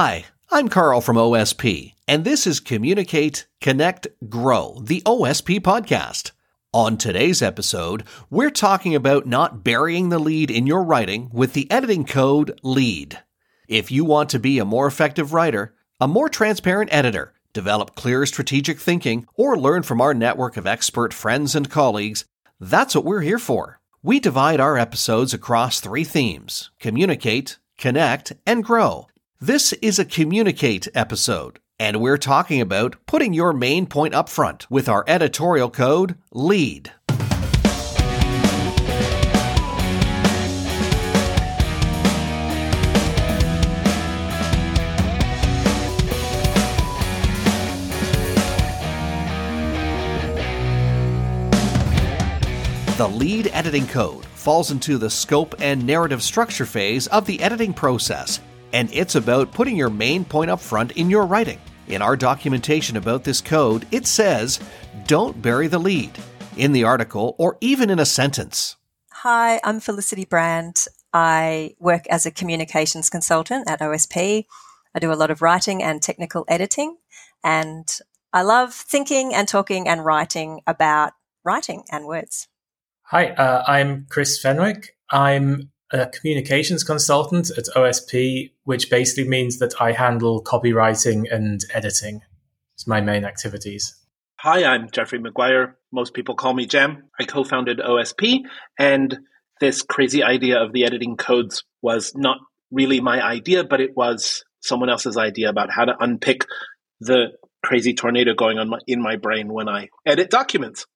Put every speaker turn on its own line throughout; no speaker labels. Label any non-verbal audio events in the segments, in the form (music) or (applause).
Hi, I'm Carl from OSP, and this is Communicate, Connect, Grow, the OSP podcast. On today's episode, we're talking about not burying the lead in your writing with the editing code LEDE. If you want to be a more effective writer, a more transparent editor, develop clear strategic thinking, or learn from our network of expert friends and colleagues, that's what we're here for. We divide our episodes across three themes communicate, connect, and grow. This is a communicate episode, and we're talking about putting your main point up front with our editorial code LEDE. The lede editing code falls into the scope and narrative structure phase of the editing process, and it's about putting your main point up front in your writing. In our documentation about this code, it says, don't bury the lead in the article or even in a sentence.
Hi, I'm Felicity Brand. I work as a communications consultant at OSP. I do a lot of writing and technical editing, and I love thinking and talking and writing about writing and words.
Hi, uh, I'm Chris Fenwick. I'm a communications consultant at OSP, which basically means that I handle copywriting and editing. It's my main activities.
Hi, I'm Jeffrey McGuire. Most people call me Jam. I co founded OSP, and this crazy idea of the editing codes was not really my idea, but it was someone else's idea about how to unpick the crazy tornado going on in my brain when I edit documents.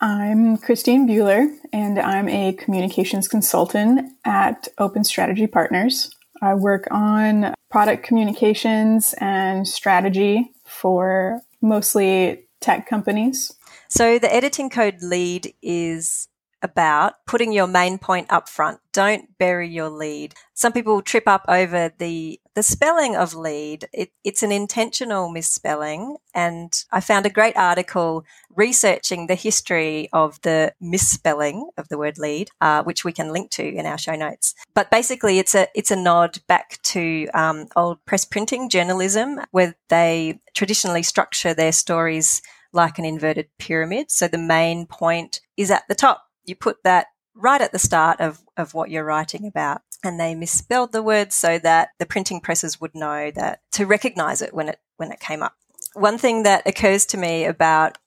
I'm Christine Bueller, and I'm a communications consultant at Open Strategy Partners. I work on product communications and strategy for mostly tech companies.
So, the editing code lede is about putting your main point up front. Don't bury your lead. Some people trip up over the the spelling of lede. It, it's an intentional misspelling, and I found a great article researching the history of the misspelling of the word lede, uh, which we can link to in our show notes. But basically, it's a it's a nod back to um, old press printing journalism, where they traditionally structure their stories like an inverted pyramid. So the main point is at the top you put that right at the start of, of what you're writing about. And they misspelled the word so that the printing presses would know that to recognize it when it when it came up. One thing that occurs to me about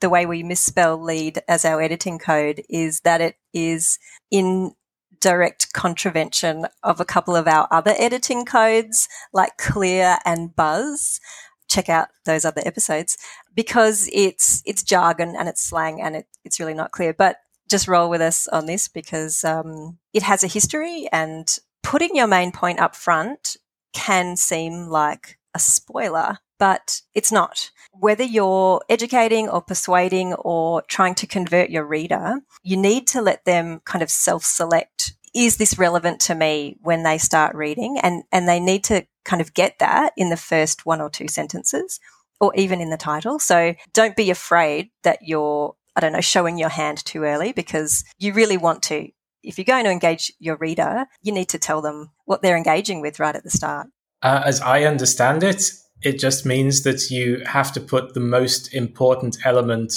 the way we misspell lede as our editing code is that it is in direct contravention of a couple of our other editing codes like clear and buzz check out those other episodes because it's it's jargon and it's slang and it, it's really not clear but just roll with us on this because um, it has a history and putting your main point up front can seem like a spoiler, but it's not. Whether you're educating or persuading or trying to convert your reader, you need to let them kind of self select is this relevant to me when they start reading? And, and they need to kind of get that in the first one or two sentences or even in the title. So don't be afraid that you're I don't know, showing your hand too early because you really want to. If you're going to engage your reader, you need to tell them what they're engaging with right at the start.
Uh, as I understand it, it just means that you have to put the most important element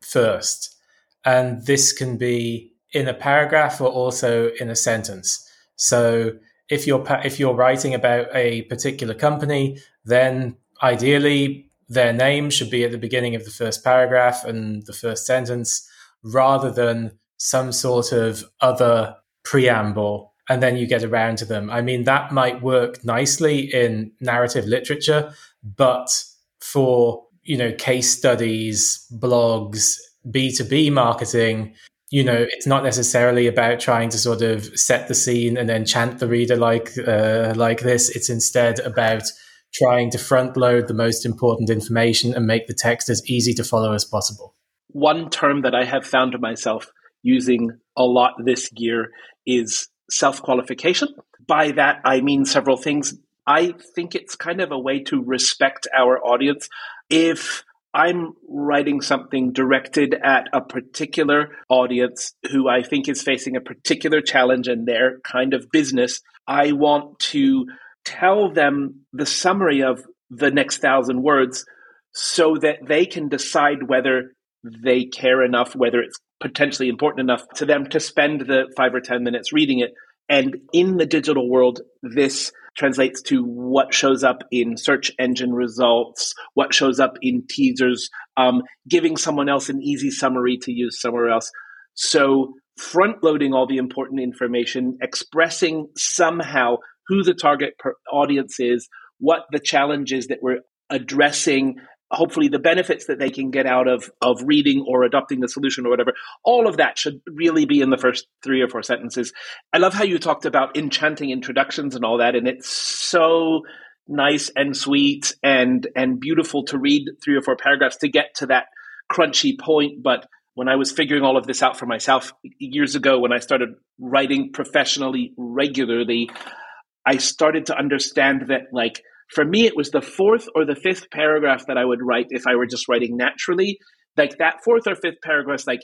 first. And this can be in a paragraph or also in a sentence. So if you're if you're writing about a particular company, then ideally their name should be at the beginning of the first paragraph and the first sentence rather than some sort of other preamble and then you get around to them. I mean, that might work nicely in narrative literature, but for, you know, case studies, blogs, B2B marketing, you know, it's not necessarily about trying to sort of set the scene and then chant the reader like uh, like this. It's instead about trying to front load the most important information and make the text as easy to follow as possible.
One term that I have found myself using a lot this year is self qualification. By that, I mean several things. I think it's kind of a way to respect our audience. If I'm writing something directed at a particular audience who I think is facing a particular challenge in their kind of business, I want to tell them the summary of the next thousand words so that they can decide whether they care enough, whether it's potentially important enough to them to spend the five or 10 minutes reading it. And in the digital world, this translates to what shows up in search engine results, what shows up in teasers, um, giving someone else an easy summary to use somewhere else. So, front loading all the important information, expressing somehow who the target audience is, what the challenge is that we're addressing, hopefully the benefits that they can get out of of reading or adopting the solution or whatever. All of that should really be in the first three or four sentences. I love how you talked about enchanting introductions and all that and it's so nice and sweet and and beautiful to read three or four paragraphs to get to that crunchy point but when i was figuring all of this out for myself years ago when i started writing professionally regularly i started to understand that like for me, it was the fourth or the fifth paragraph that I would write if I were just writing naturally. Like that fourth or fifth paragraph, like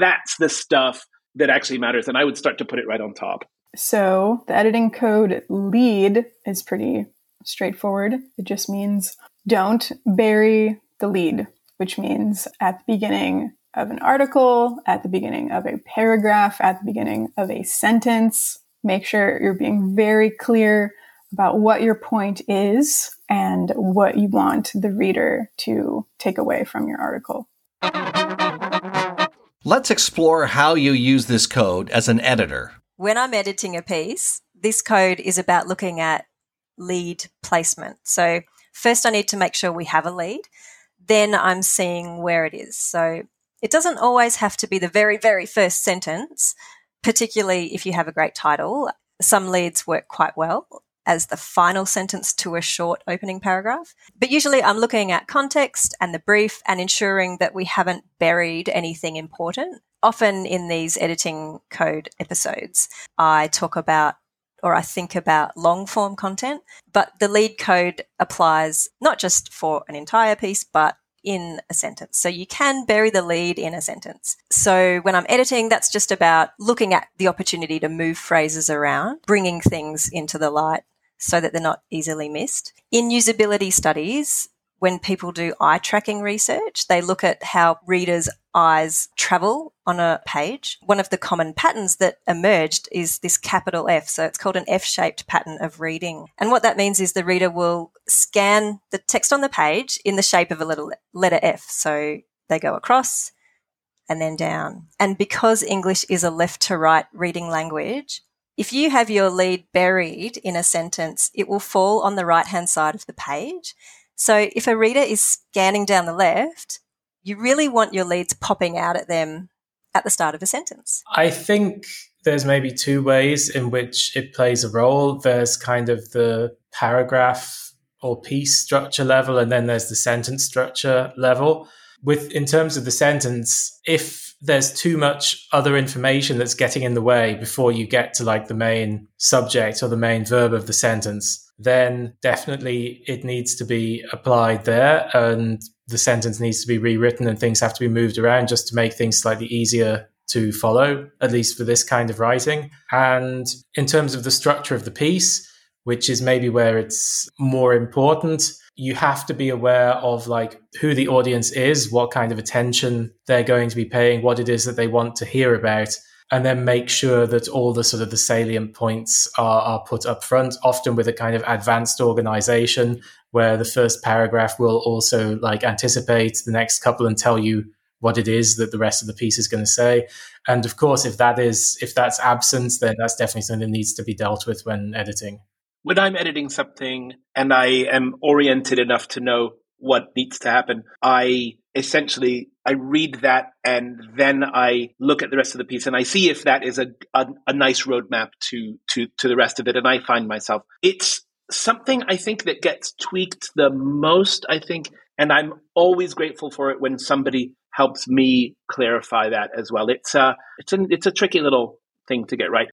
that's the stuff that actually matters. And I would start to put it right on top.
So the editing code lead is pretty straightforward. It just means don't bury the lead, which means at the beginning of an article, at the beginning of a paragraph, at the beginning of a sentence, make sure you're being very clear about what your point is and what you want the reader to take away from your article.
Let's explore how you use this code as an editor.
When I'm editing a piece, this code is about looking at lead placement. So, first, I need to make sure we have a lead. Then, I'm seeing where it is. So, it doesn't always have to be the very, very first sentence, particularly if you have a great title. Some leads work quite well as the final sentence to a short opening paragraph. But usually I'm looking at context and the brief and ensuring that we haven't buried anything important. Often in these editing code episodes, I talk about or I think about long form content, but the lead code applies not just for an entire piece, but in a sentence. So you can bury the lead in a sentence. So when I'm editing, that's just about looking at the opportunity to move phrases around, bringing things into the light so that they're not easily missed. In usability studies, when people do eye tracking research, they look at how readers' eyes travel on a page. One of the common patterns that emerged is this capital F. So it's called an F shaped pattern of reading. And what that means is the reader will scan the text on the page in the shape of a little letter F. So they go across and then down. And because English is a left to right reading language, if you have your lead buried in a sentence, it will fall on the right hand side of the page. So if a reader is scanning down the left, you really want your leads popping out at them at the start of a sentence.
I think there's maybe two ways in which it plays a role. There's kind of the paragraph or piece structure level, and then there's the sentence structure level. With in terms of the sentence, if there's too much other information that's getting in the way before you get to like the main subject or the main verb of the sentence, then definitely it needs to be applied there and the sentence needs to be rewritten and things have to be moved around just to make things slightly easier to follow, at least for this kind of writing. And in terms of the structure of the piece, which is maybe where it's more important, you have to be aware of like who the audience is, what kind of attention they're going to be paying, what it is that they want to hear about, and then make sure that all the sort of the salient points are, are put up front, often with a kind of advanced organization where the first paragraph will also like anticipate the next couple and tell you what it is that the rest of the piece is going to say. And of course, if that is, if that's absent, then that's definitely something that needs to be dealt with when editing
when I'm editing something and I am oriented enough to know what needs to happen, I essentially I read that and then I look at the rest of the piece and I see if that is a a, a nice roadmap to to to the rest of it, and I find myself it's something I think that gets tweaked the most. I think, and I'm always grateful for it when somebody helps me clarify that as well. It's a it's a it's a tricky little thing to get right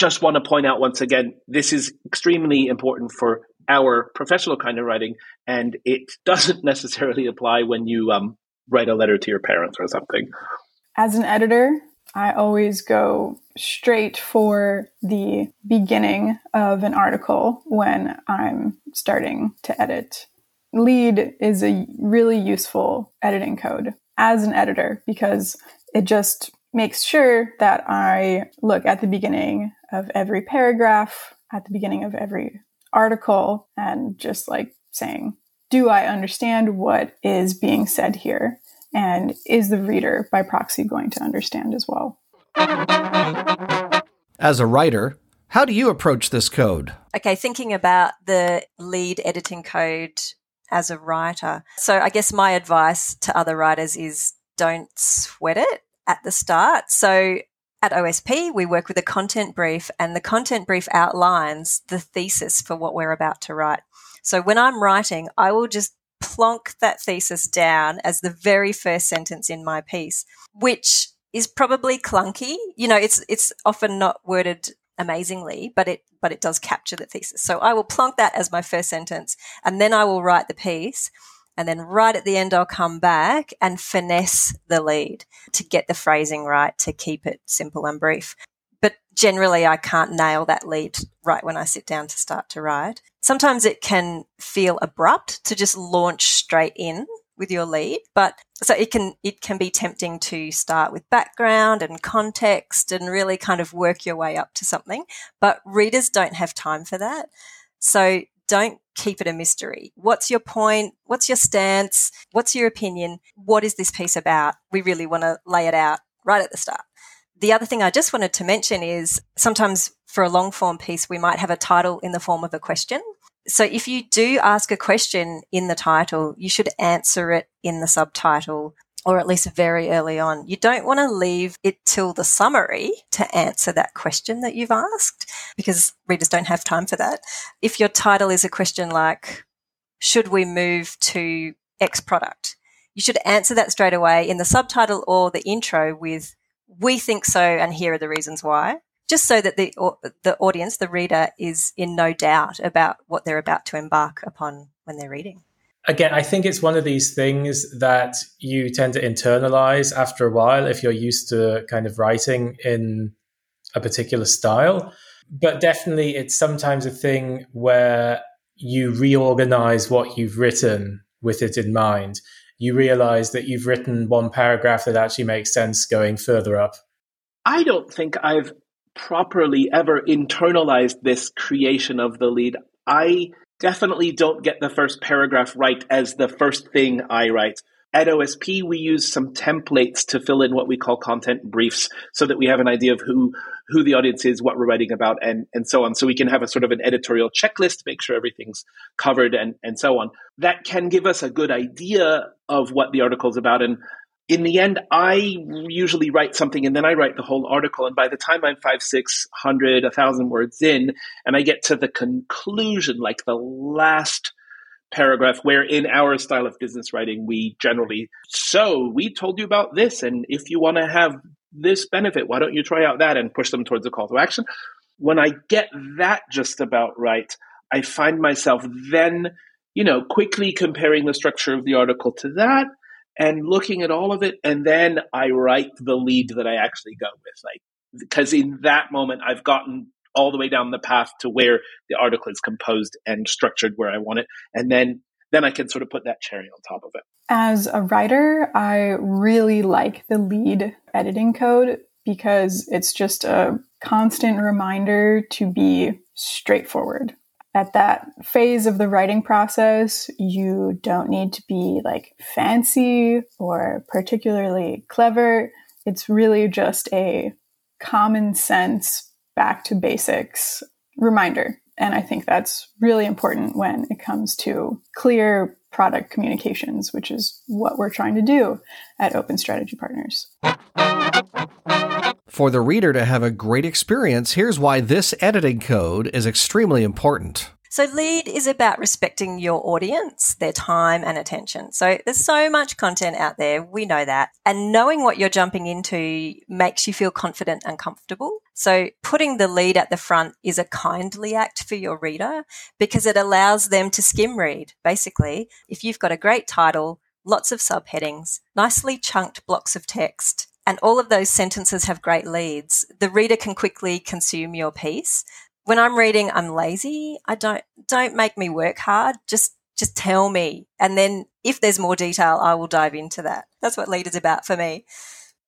just want to point out once again, this is extremely important for our professional kind of writing, and it (laughs) doesn't necessarily apply when you um, write a letter to your parents or something.
As an editor, I always go straight for the beginning of an article when I'm starting to edit. Lead is a really useful editing code as an editor because it just makes sure that I look at the beginning of every paragraph, at the beginning of every article, and just like saying, do I understand what is being said here? And is the reader by proxy going to understand as well?
As a writer, how do you approach this code?
Okay, thinking about the lead editing code as a writer. So I guess my advice to other writers is don't sweat it at the start. So at OSP, we work with a content brief, and the content brief outlines the thesis for what we're about to write. So when I'm writing, I will just plonk that thesis down as the very first sentence in my piece, which is probably clunky. You know, it's it's often not worded amazingly, but it but it does capture the thesis. So I will plonk that as my first sentence, and then I will write the piece. And then right at the end, I'll come back and finesse the lead to get the phrasing right, to keep it simple and brief but generally I can't nail that lead right when I sit down to start to write. Sometimes it can feel abrupt to just launch straight in with your lead, but so it can it can be tempting to start with background and context and really kind of work your way up to something, but readers don't have time for that. So don't keep it a mystery. What's your point? What's your stance? What's your opinion? What is this piece about? We really want to lay it out right at the start. The other thing I just wanted to mention is sometimes for a long form piece, we might have a title in the form of a question. So if you do ask a question in the title, you should answer it in the subtitle or at least very early on. You don't want to leave it till the summary to answer that question that you've asked because readers don't have time for that. If your title is a question like, should we move to X product? You should answer that straight away in the subtitle or the intro with, we think so, and here are the reasons why. Just so that the the audience, the reader, is in no doubt about what they're about to embark upon when they're reading.
Again, I think it's one of these things that you tend to internalize after a while if you're used to kind of writing in a particular style. But definitely, it's sometimes a thing where you reorganize what you've written with it in mind you realize that you've written one paragraph that actually makes sense going further up?
I don't think I've properly ever internalized this creation of the lead. I definitely don't get the first paragraph right as the first thing I write. At OSP, we use some templates to fill in what we call content briefs so that we have an idea of who, who the audience is, what we're writing about, and, and so on. So we can have a sort of an editorial checklist make sure everything's covered and, and so on. That can give us a good idea of what the article is about. And in the end, I usually write something and then I write the whole article. And by the time I'm five, six hundred, a thousand words in, and I get to the conclusion, like the last paragraph where in our style of business writing we generally so we told you about this and if you want to have this benefit why don't you try out that and push them towards a call to action when i get that just about right i find myself then you know quickly comparing the structure of the article to that and looking at all of it and then i write the lead that i actually go with like because in that moment i've gotten all the way down the path to where the article is composed and structured where I want it. And then then I can sort of put that cherry on top of it.
As a writer, I really like the lead editing code because it's just a constant reminder to be straightforward. At that phase of the writing process, you don't need to be like fancy or particularly clever. It's really just a common sense back to basics reminder. And I think that's really important when it comes to clear product communications, which is what we're trying to do at Open Strategy Partners.
For the reader to have a great experience, here's why this editing code is extremely important.
So, lead is about respecting your audience, their time and attention. So, there's so much content out there. We know that. And knowing what you're jumping into makes you feel confident and comfortable. So, putting the lead at the front is a kindly act for your reader because it allows them to skim read. Basically, if you've got a great title, lots of subheadings, nicely chunked blocks of text, and all of those sentences have great leads, the reader can quickly consume your piece. When I'm reading, I'm lazy. I don't, don't make me work hard. Just, just tell me. And then if there's more detail, I will dive into that. That's what lead is about for me.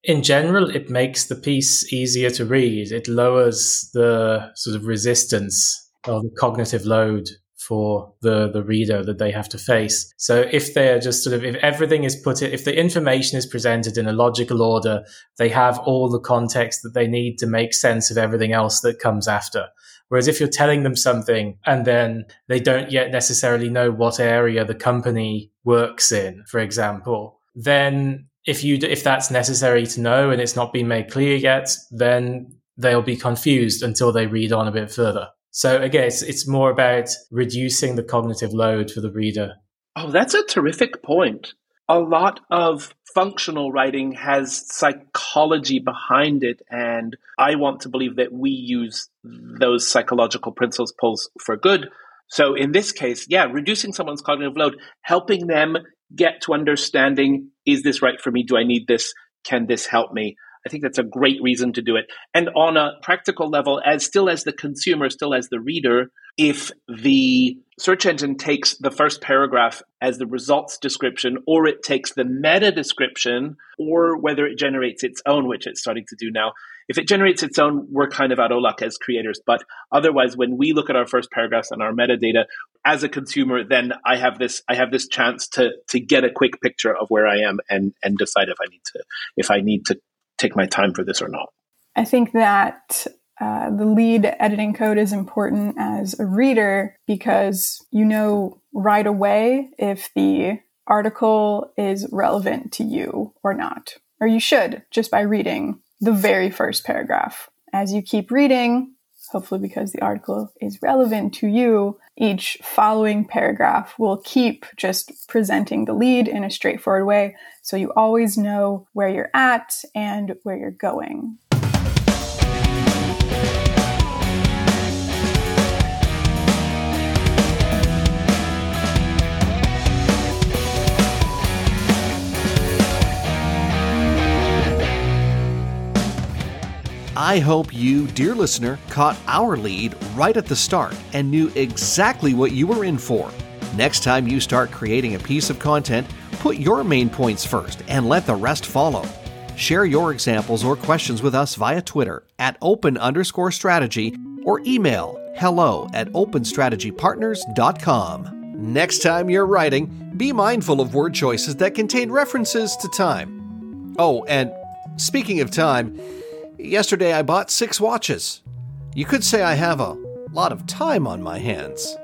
In general, it makes the piece easier to read. It lowers the sort of resistance or the cognitive load for the the reader that they have to face. So if they're just sort of if everything is put in, if the information is presented in a logical order, they have all the context that they need to make sense of everything else that comes after. Whereas if you're telling them something and then they don't yet necessarily know what area the company works in, for example, then if you if that's necessary to know and it's not been made clear yet, then they'll be confused until they read on a bit further. So again, it's, it's more about reducing the cognitive load for the reader.
Oh, that's a terrific point. A lot of functional writing has psychology behind it, and I want to believe that we use those psychological principles for good. So in this case, yeah, reducing someone's cognitive load, helping them get to understanding is this right for me? Do I need this? Can this help me? I think that's a great reason to do it. And on a practical level, as still as the consumer, still as the reader, if the search engine takes the first paragraph as the results description, or it takes the meta description, or whether it generates its own, which it's starting to do now. If it generates its own, we're kind of out of luck as creators. But otherwise, when we look at our first paragraphs and our metadata as a consumer, then I have this I have this chance to to get a quick picture of where I am and and decide if I need to if I need to take my time for this or not.
I think that uh, the lead editing code is important as a reader because you know right away if the article is relevant to you or not. Or you should just by reading the very first paragraph. As you keep reading, hopefully because the article is relevant to you, each following paragraph will keep just presenting the lead in a straightforward way so you always know where you're at and where you're going.
I hope you, dear listener, caught our lead right at the start and knew exactly what you were in for. Next time you start creating a piece of content, put your main points first and let the rest follow. Share your examples or questions with us via Twitter at open underscore strategy or email hello at openstrategypartners.com. Next time you're writing, be mindful of word choices that contain references to time. Oh, and speaking of time, Yesterday I bought six watches. You could say I have a lot of time on my hands.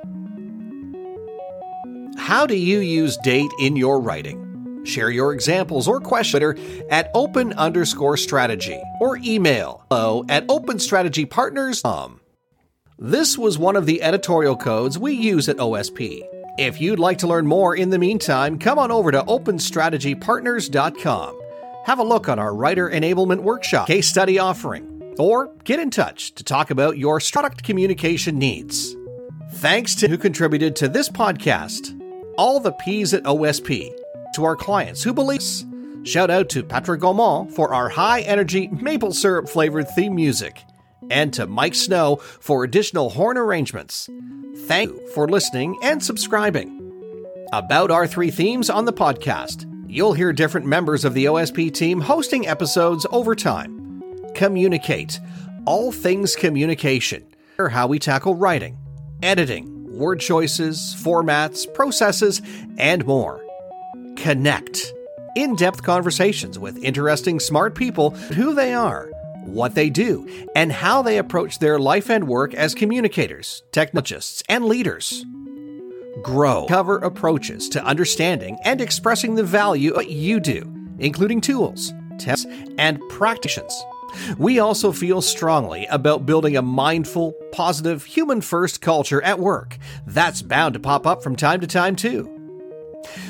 How do you use date in your writing? Share your examples or question at open underscore strategy or email hello at openstrategypartners.com. This was one of the editorial codes we use at OSP. If you'd like to learn more in the meantime, come on over to openstrategypartners.com have a look on our writer enablement workshop case study offering, or get in touch to talk about your product communication needs. Thanks to who contributed to this podcast, all the P's at OSP, to our clients who believe. Shout out to Patrick Gaumont for our high energy maple syrup flavored theme music, and to Mike Snow for additional horn arrangements. Thank you for listening and subscribing. About our three themes on the podcast You'll hear different members of the OSP team hosting episodes over time. Communicate. All things communication. How we tackle writing, editing, word choices, formats, processes, and more. Connect. In depth conversations with interesting, smart people, who they are, what they do, and how they approach their life and work as communicators, technologists, and leaders grow, cover approaches to understanding and expressing the value of what you do, including tools, tests, and practices. We also feel strongly about building a mindful, positive, human first culture at work. That's bound to pop up from time to time, too.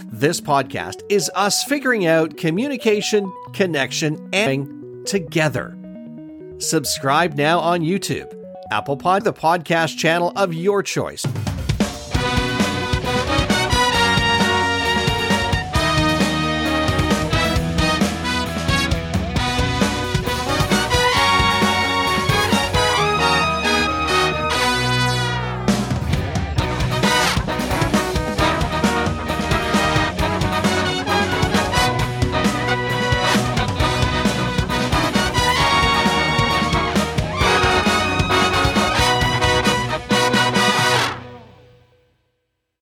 This podcast is us figuring out communication, connection, and together. Subscribe now on YouTube, Apple Pod, the podcast channel of your choice